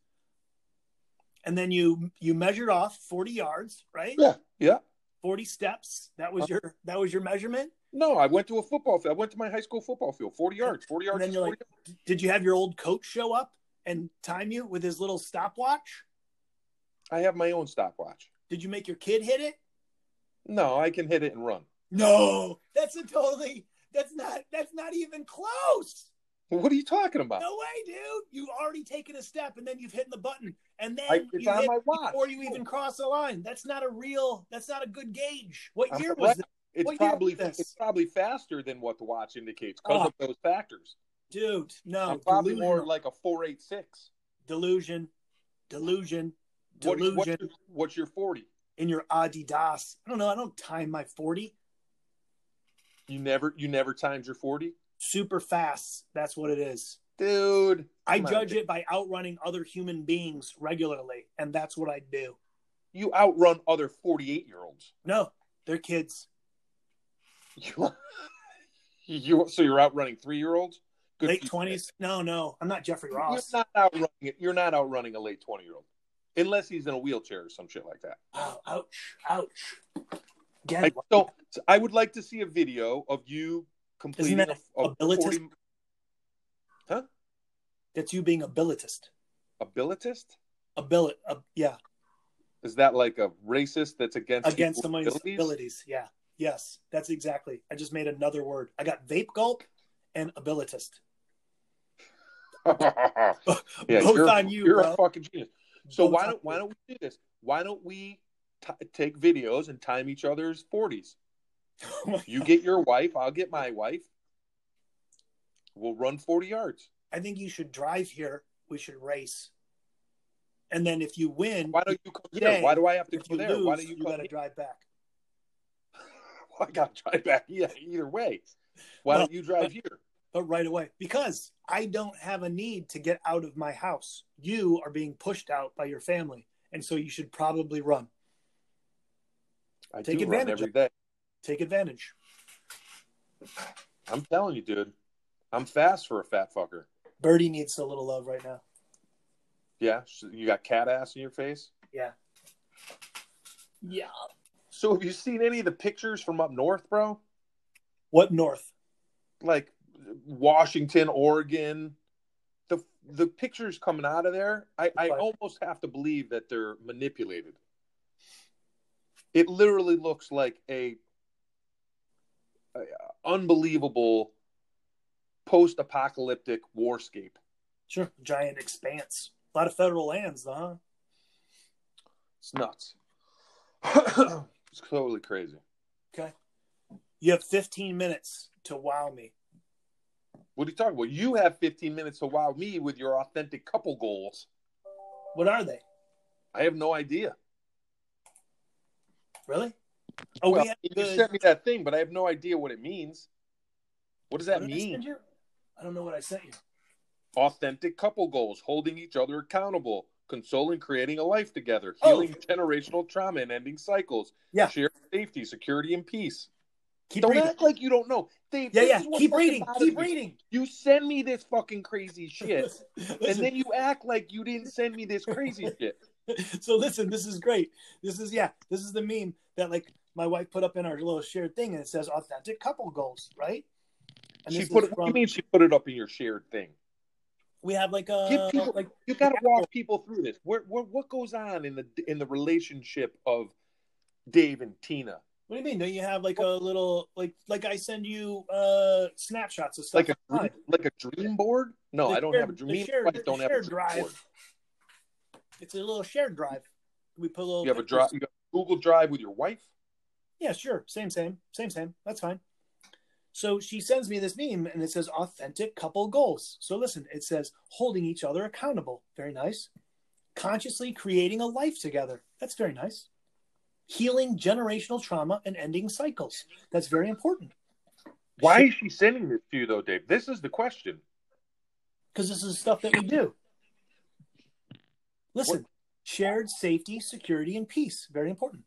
And then you you measured off 40 yards, right? Yeah, yeah. 40 steps. That was uh-huh. your that was your measurement. No, I went to a football field. I went to my high school football field, 40 yards, 40 yards. And then you're 40 like, did you have your old coach show up and time you with his little stopwatch? I have my own stopwatch. Did you make your kid hit it? No, I can hit it and run. No, that's a totally. That's not. That's not even close. What are you talking about? No way, dude. You've already taken a step, and then you've hit the button, and then I- it's you on hit my watch. before you even cross the line. That's not a real. That's not a good gauge. What I'm year was it, It's year probably it's probably faster than what the watch indicates because Oh. of those factors. dude? No, I'm probably delusional. more like a 486. delusion, delusion, What, delusion. what's, your, what's your 40? in your Adidas. I don't know. I don't time my forty. You never you never timed your 40? Super fast. That's what it is. Dude. I judge it by outrunning other human beings regularly, and that's what I do. You outrun other 48 year olds. No, they're kids. You, you so you're outrunning three year olds? Late twenties? No, no, I'm not Jeffrey You're Ross. not outrunning it. You're not outrunning a late 20 year old. Unless he's in a wheelchair or some shit like that. Oh, ouch, ouch. Again, I don't I would like to see a video of you completing that a, a abilitist? 40 Huh? that's you being abilitist. Abilitist? Abilit, uh, yeah, Is that like a racist that's against against somebody's abilities? abilities. Yeah, yes, that's exactly. I just made another word. I got vape gulp and abilitist. yeah, Both you're, on you, you're bro. a fucking genius. So Both why don't why don't we do this? Why don't we t- take videos and time each other's forties? Oh You get your wife, I'll get my wife. We'll run forty yards. I think you should drive here. We should race. And then if you win, Why don't you come here? Why do I have to if go there? lose, Why don't you, you got to drive back. I got to drive back. Yeah, either way. Why Well, don't you drive but- here? But right away, because I don't have a need to get out of my house. You are being pushed out by your family, and so you should probably run. I Take advantage every day. Take advantage. I'm telling you, dude. I'm fast for a fat fucker. Birdie needs a little love right now. Yeah, you got cat ass in your face. Yeah. Yeah. So have you seen any of the pictures from up north, bro? What north? Like Washington, Oregon. The the pictures coming out of there, I, I almost have to believe that they're manipulated. It literally looks like a, a unbelievable post-apocalyptic warscape. Sure. Giant expanse. A lot of federal lands, though, huh? It's nuts. it's totally crazy. Okay. You have 15 minutes to wow me. What are you talking about? You have 15 minutes to wow me with your authentic couple goals. What are they? I have no idea. Really? Oh, well, we you good. sent me that thing, but I have no idea what it means. What does that What did I mean? I don't know what I sent you. Authentic couple goals, holding each other accountable, consoling, creating a life together, Oh. healing generational trauma and ending cycles, Yeah. shared safety, security, and peace. Keep don't reading. act like you don't know. Dave, Yeah, yeah. Keep reading. Keep me. reading. You send me this fucking crazy shit, and Listen, then you act like you didn't send me this crazy shit. so listen, this is great. This is yeah, this is the meme that like my wife put up in our little shared thing, and it says authentic couple goals, right? And She put it. What do you mean she put it up in your shared thing? We have like a Give people- like You got to walk people through this. Where, where, what goes on in the in the relationship of Dave and Tina? what do you mean? Don't you have like a little like like I send you uh snapshots of stuff Like a like a dream board? No, The I don't shared- have a dream. shared- wife don't have a drive. board. It's a little shared drive. We put a little. You have a pictures. drive. You have a Google Drive with your wife. Yeah, sure. Same, same, same, same. That's fine. So she sends me this meme and it says authentic couple goals. So listen, it says holding each other accountable. Very nice. Consciously creating a life together. That's very nice. Healing generational trauma and ending cycles. That's very important Why is she sending this to you though, Dave? This is the question. because this is stuff that we do. Listen, shared safety, security, and peace. Very important.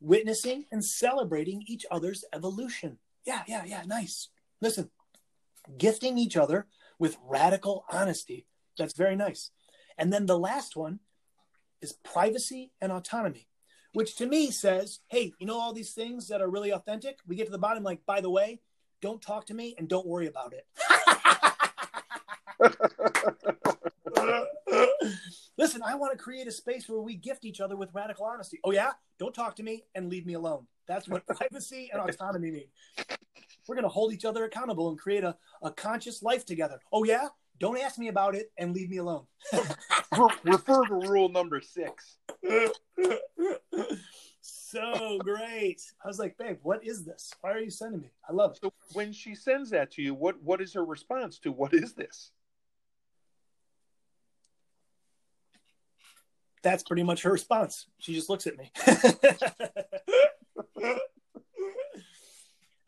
Witnessing and celebrating each other's evolution. Yeah, yeah, yeah. Nice. Listen, gifting each other with radical honesty. That's very nice. And then the last one is privacy and autonomy. which to me says, hey, you know all these things that are really authentic. We get to the bottom, like by the way, don't talk to me and don't worry about it. Listen, I want to create a space where we gift each other with radical honesty. Oh yeah, don't talk to me and leave me alone. That's what privacy and autonomy mean. We're going to hold each other accountable and create a, a conscious life together. Oh yeah, don't ask me about it and leave me alone. Refer to rule number six. so great. I was like, babe, what is this? Why are you sending me? I love it. So when she sends that to you, what what is her response to what is this? That's pretty much her response. She just looks at me.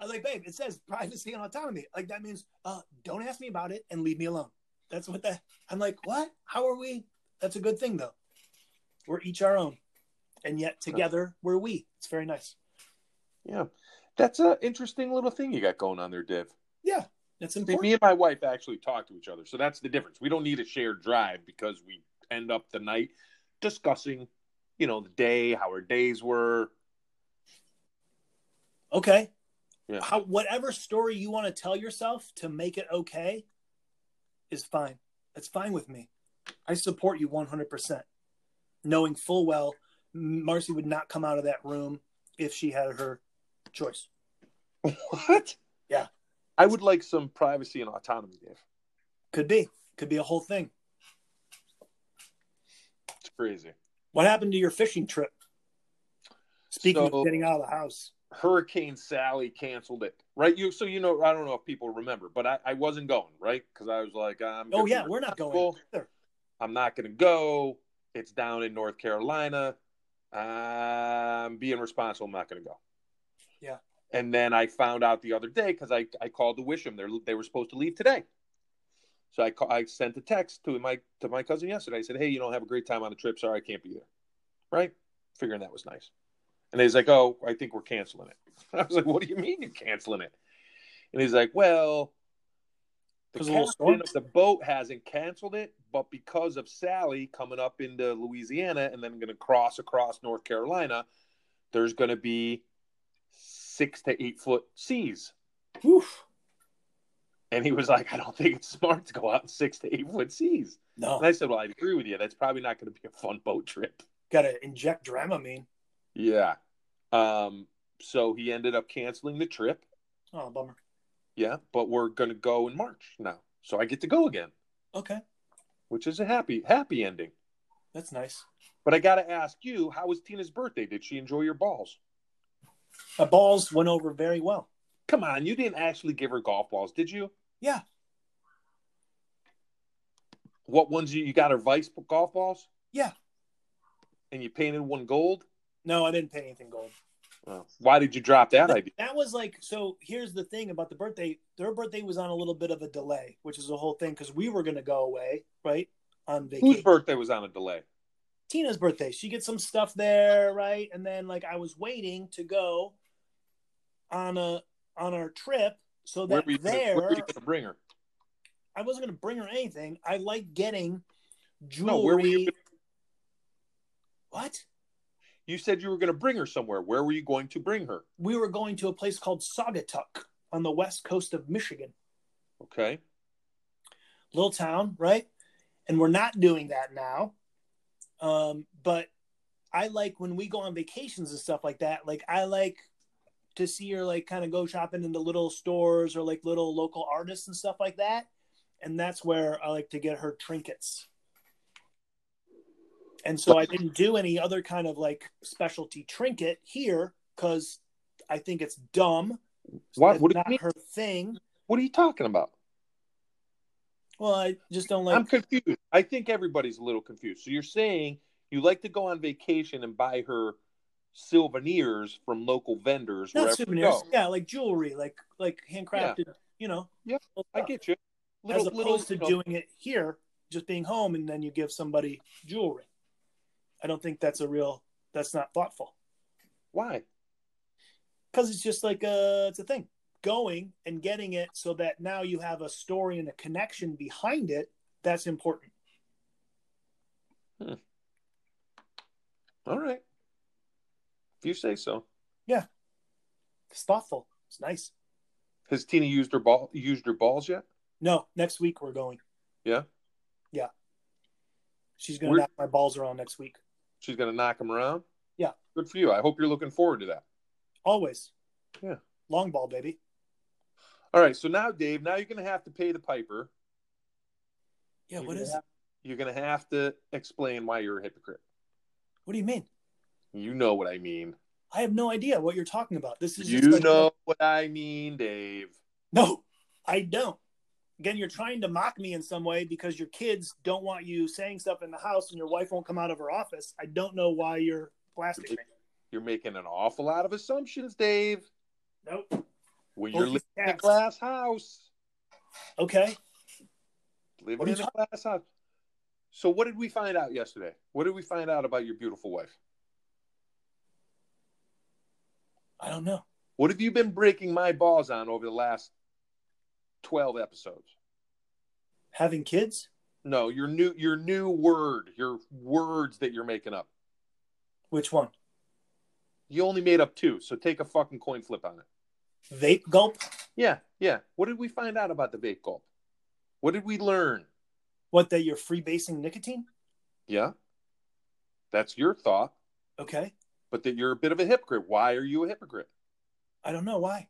I was like, babe, it says privacy and autonomy. Like that means uh, don't ask me about it and leave me alone. That's what that. I'm like, what? How are we? That's a good thing though. We're each our own, and yet together we're we. It's very nice. Yeah, that's an interesting little thing you got going on there, Div. Yeah, that's important. Me and my wife actually talk to each other, so that's the difference. We don't need a shared drive because we end up the night discussing, you know, the day, how our days were. Okay, yeah. How, whatever story you want to tell yourself to make it okay is fine. That's fine with me. I support you 100%. Knowing full well Marcy would not come out of that room if she had her choice. What? Yeah. I would like some privacy and autonomy, Dave. Could be. Could be a whole thing. It's crazy. What happened to your fishing trip? Speaking so, of getting out of the house. Hurricane Sally canceled it, right? You so you know I don't know if people remember, but I, I wasn't going, right? Because I was like, I'm oh yeah, we're not going. Either. I'm not going to go. It's down in North Carolina. I'm being responsible. I'm not going to go. Yeah. And then I found out the other day because I, I called to wish them. They they were supposed to leave today. So I call, I sent a text to my to my cousin yesterday. I said, "Hey, you know, have a great time on the trip. Sorry, I can't be there." Right? Figuring that was nice. And he's like, "Oh, I think we're canceling it." I was like, "What do you mean you're canceling it?" And he's like, "Well, the captain of the boat hasn't canceled it, but because of Sally coming up into Louisiana and then going to cross across North Carolina, there's going to be six to eight foot seas." Oof. And he was like, I don't think it's smart to go out in six to eight foot seas. No. And I said, Well, I agree with you. That's probably not going to be a fun boat trip. Got to inject Dramamine. Yeah. Um, so he ended up canceling the trip. Oh, bummer. Yeah, but we're going to go in March now. So I get to go again. Okay. Which is a happy happy ending. That's nice. But I got to ask you, how was Tina's birthday? Did she enjoy your balls? The balls went over very well. Come on, you didn't actually give her golf balls, did you? Yeah. What ones you, you got her Vice golf balls? Yeah. And you painted one gold? No, I didn't pay anything gold. Oh. Why did you drop that, that idea? That was like so. Here's the thing about the birthday. Their birthday was on a little bit of a delay, which is the whole thing because we were going to go away, right, on vacation. Whose birthday was on a delay? Tina's birthday. She gets some stuff there, right, and then like I was waiting to go on a on our trip so that where there. Gonna, where were you going to bring her? I wasn't going to bring her anything. I like getting jewelry. No, where were you? What? You said you were going to bring her somewhere. Where were you going to bring her? We were going to a place called Saugatuck on the west coast of Michigan. Okay. Little town, right? And we're not doing that now. Um, but I like when we go on vacations and stuff like that. Like I like to see her like kind of go shopping in the little stores or like little local artists and stuff like that. And that's where I like to get her trinkets and so I didn't do any other kind of like specialty trinket here because I think it's dumb. What? What not her thing? What are you talking about? Well, I just don't like. I'm confused. I think everybody's a little confused. So you're saying you like to go on vacation and buy her souvenirs from local vendors? Not souvenirs, yeah, like jewelry, like like handcrafted. Yeah. You know. Yeah, I get you. Little, As opposed little, to doing know. it here, just being home, and then you give somebody jewelry. I don't think that's a real. That's not thoughtful. Why? Because it's just like a. It's a thing. Going and getting it so that now you have a story and a connection behind it. That's important. Hmm. All right. If you say so. Yeah. It's thoughtful. It's nice. Has Tina used her ball used her balls yet? No, next week we're going. Yeah. Yeah. She's gonna knock my balls around next week. She's gonna knock him around. Yeah. Good for you. I hope you're looking forward to that. Always. Yeah. Long ball, baby. All right. So now, Dave, now you're gonna have to pay the piper. Yeah. You're What is? have- You're gonna have to explain why you're a hypocrite. What do you mean? You know what I mean. I have no idea what you're talking about. This is You just like- know what I mean, Dave. No, I don't. Again, you're trying to mock me in some way because your kids don't want you saying stuff in the house and your wife won't come out of her office. I don't know why you're blasting me. You're making an awful lot of assumptions, Dave. Nope. When Both you're living in a glass house, Okay. living in a glass house. So, what did we find out yesterday? What did we find out about your beautiful wife? I don't know. What have you been breaking my balls on over the last twelve episodes? Having kids? No, your new your new word, your words that you're making up. Which one? You only made up two, so take a fucking coin flip on it. Vape gulp? Yeah, yeah. What did we find out about the vape gulp? What did we learn? What, that you're freebasing nicotine? Yeah, that's your thought, Okay. but that you're a bit of a hypocrite. Why are you a hypocrite? I don't know why.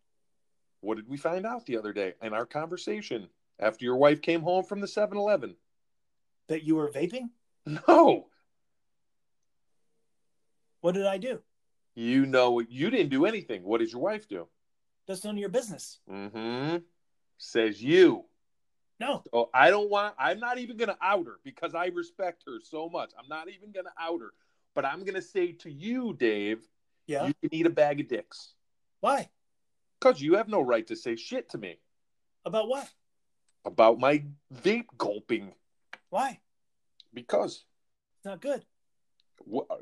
What did we find out the other day in our conversation after your wife came home from the 7 Eleven? That you were vaping? No, What did I do? you know, you didn't do anything. What did your wife do? That's none of your business. Mm hmm. Says you. No. Oh, I don't want, I'm not even going to out her because I respect her so much. I'm not even going to out her. But I'm going to say to you, Dave, Yeah. you can eat a bag of dicks Why? Because you have no right to say shit to me About what? about my vape gulping Why? because, It's not good.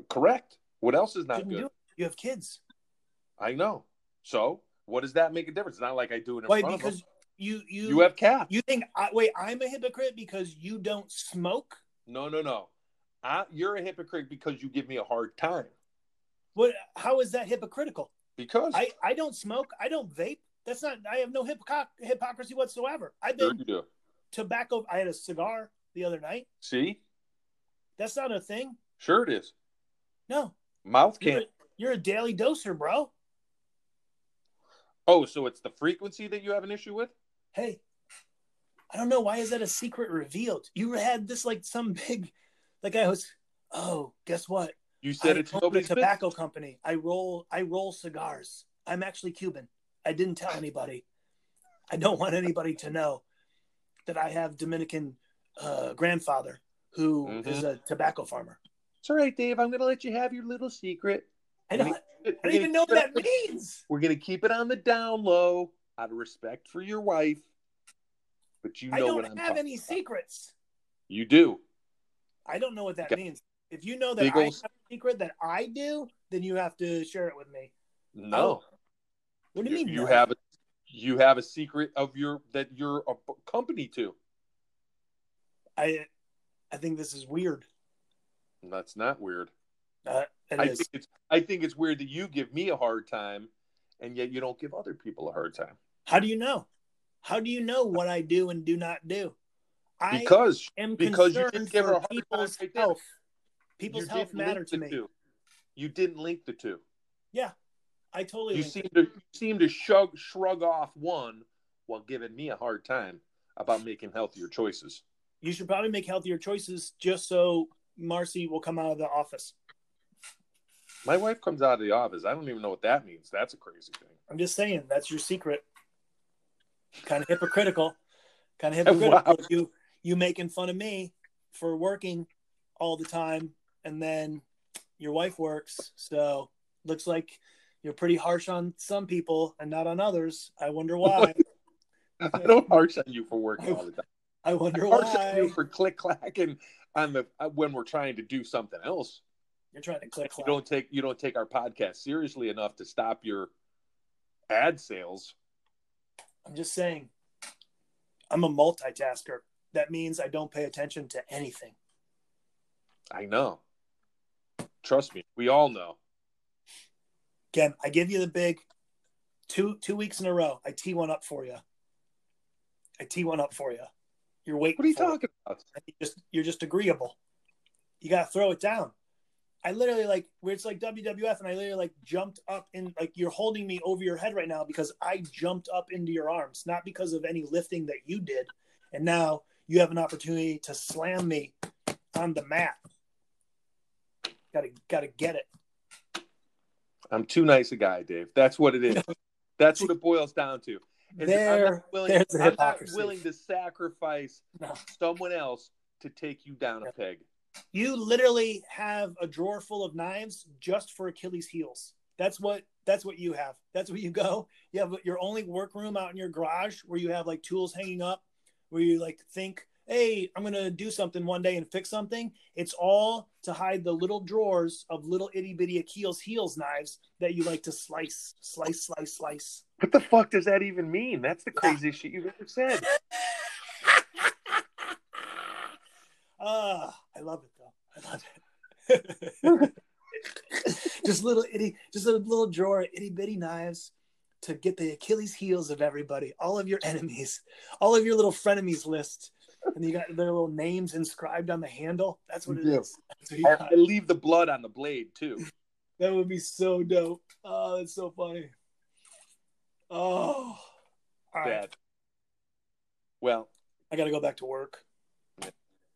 correct. What else is not Shouldn't good? You have kids. I know. So, what does that make a difference? It's not like I do it in Why? front Because of them. you you You have cats. you think I, wait I'm a hypocrite because you don't smoke? No, no, no. I, you're a hypocrite because you give me a hard time. What? How is that hypocritical? Because I I don't smoke. I don't vape. That's not. I have no hypoc- hypocrisy whatsoever. I've sure been do. tobacco. I had a cigar the other night. See, That's not a thing. sure it is. No, Mouth you're can't. a, you're a daily doser, bro. Oh, so it's the frequency that you have an issue with? Hey, I don't know why is that a secret revealed. You had this like some big, like I was. Oh, guess what? You said I it's own a tobacco business. company. I roll I roll cigars. I'm actually Cuban. I didn't tell anybody. I don't want anybody to know that I have Dominican uh, grandfather who is Mhm. a tobacco farmer. It's all right, Dave. I'm going to let you have your little secret. I don't, gonna- I don't even know what that means. We're going to keep it on the down low out of respect for your wife. But you know I what don't I'm have any about. secrets. You do. I don't know what that Okay. means. If you know that Big I ol' have a secret that I do, then you have to share it with me. No. What do you you, mean? you no? have a you have a secret of your that you're a company to. I I think this is weird. That's not weird. Uh, it I is. think it's I think it's weird that you give me a hard time, and yet you don't give other people a hard time How do you know? How do you know what I do and do not do? I because am because you concerned didn't give her a hard time right health. People's you health matter to me. two. You didn't link the two. Yeah, I totally. You seem it. to you seem to shrug shrug off one while giving me a hard time about making healthier choices. You should probably make healthier choices just so Marcy will come out of the office. My wife comes out of the office. I don't even know what that means. That's a crazy thing. I'm just saying that's your secret. Kind of hypocritical. Kind of hypocritical. Wow. You you making fun of me for working all the time, and then your wife works. So looks like you're pretty harsh on some people and not on others. I wonder why. I don't harsh on you for working all the time. I wonder I harsh on you why. for click clacking on the uh, when we're trying to do something else. You're trying to click You don't take you don't take our podcast seriously enough to stop your ad sales. I'm just saying. I'm a multitasker. That means I don't pay attention to anything. I know. Trust me, we all know. Again, I give you the big two two weeks in a row. I tee one up for you. I tee one up for you. You're waiting. What are you for it. talking about? You just you're just agreeable. You gotta throw it down. I literally like where it's like WWF, and I literally like jumped up in like you're holding me over your head right now because I jumped up into your arms, not because of any lifting that you did. And now you have an opportunity to slam me on the mat. Gotta gotta get it. I'm too nice a guy, Dave. That's what it is. That's what it boils down to. Is that I'm There, not willing, the I'm not willing to sacrifice No. someone else to take you down a peg. You literally have a drawer full of knives just for Achilles' heels. That's what that's what you have. That's where you go. You have your only workroom out in your garage where you have like tools hanging up, where you like think, hey, I'm gonna do something one day and fix something. It's all to hide the little drawers of little itty bitty Achilles' heels knives that you like to slice, slice, slice, slice. What the fuck does that even mean? That's the craziest shit you've ever said. Ah, I love it though. I love it. just little itty, just a little drawer of itty bitty knives to get the Achilles heels of everybody, all of your enemies, all of your little frenemies list, and you got their little names inscribed on the handle. That's what it You is. What I, got. I leave the blood on the blade too. That would be so dope. Oh, that's so funny. Oh, all right. Bad. Well, I got to go back to work.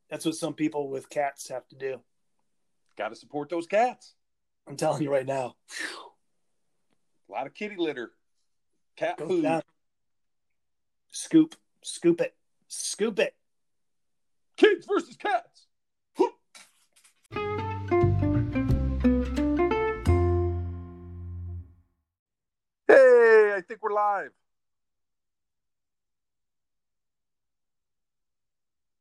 That's what some people with cats have to do. got to support those cats. I'm telling you right now. A lot of kitty litter, cat Go food. down. Scoop, scoop it, scoop it. Kids versus cats. Hey, I think we're live.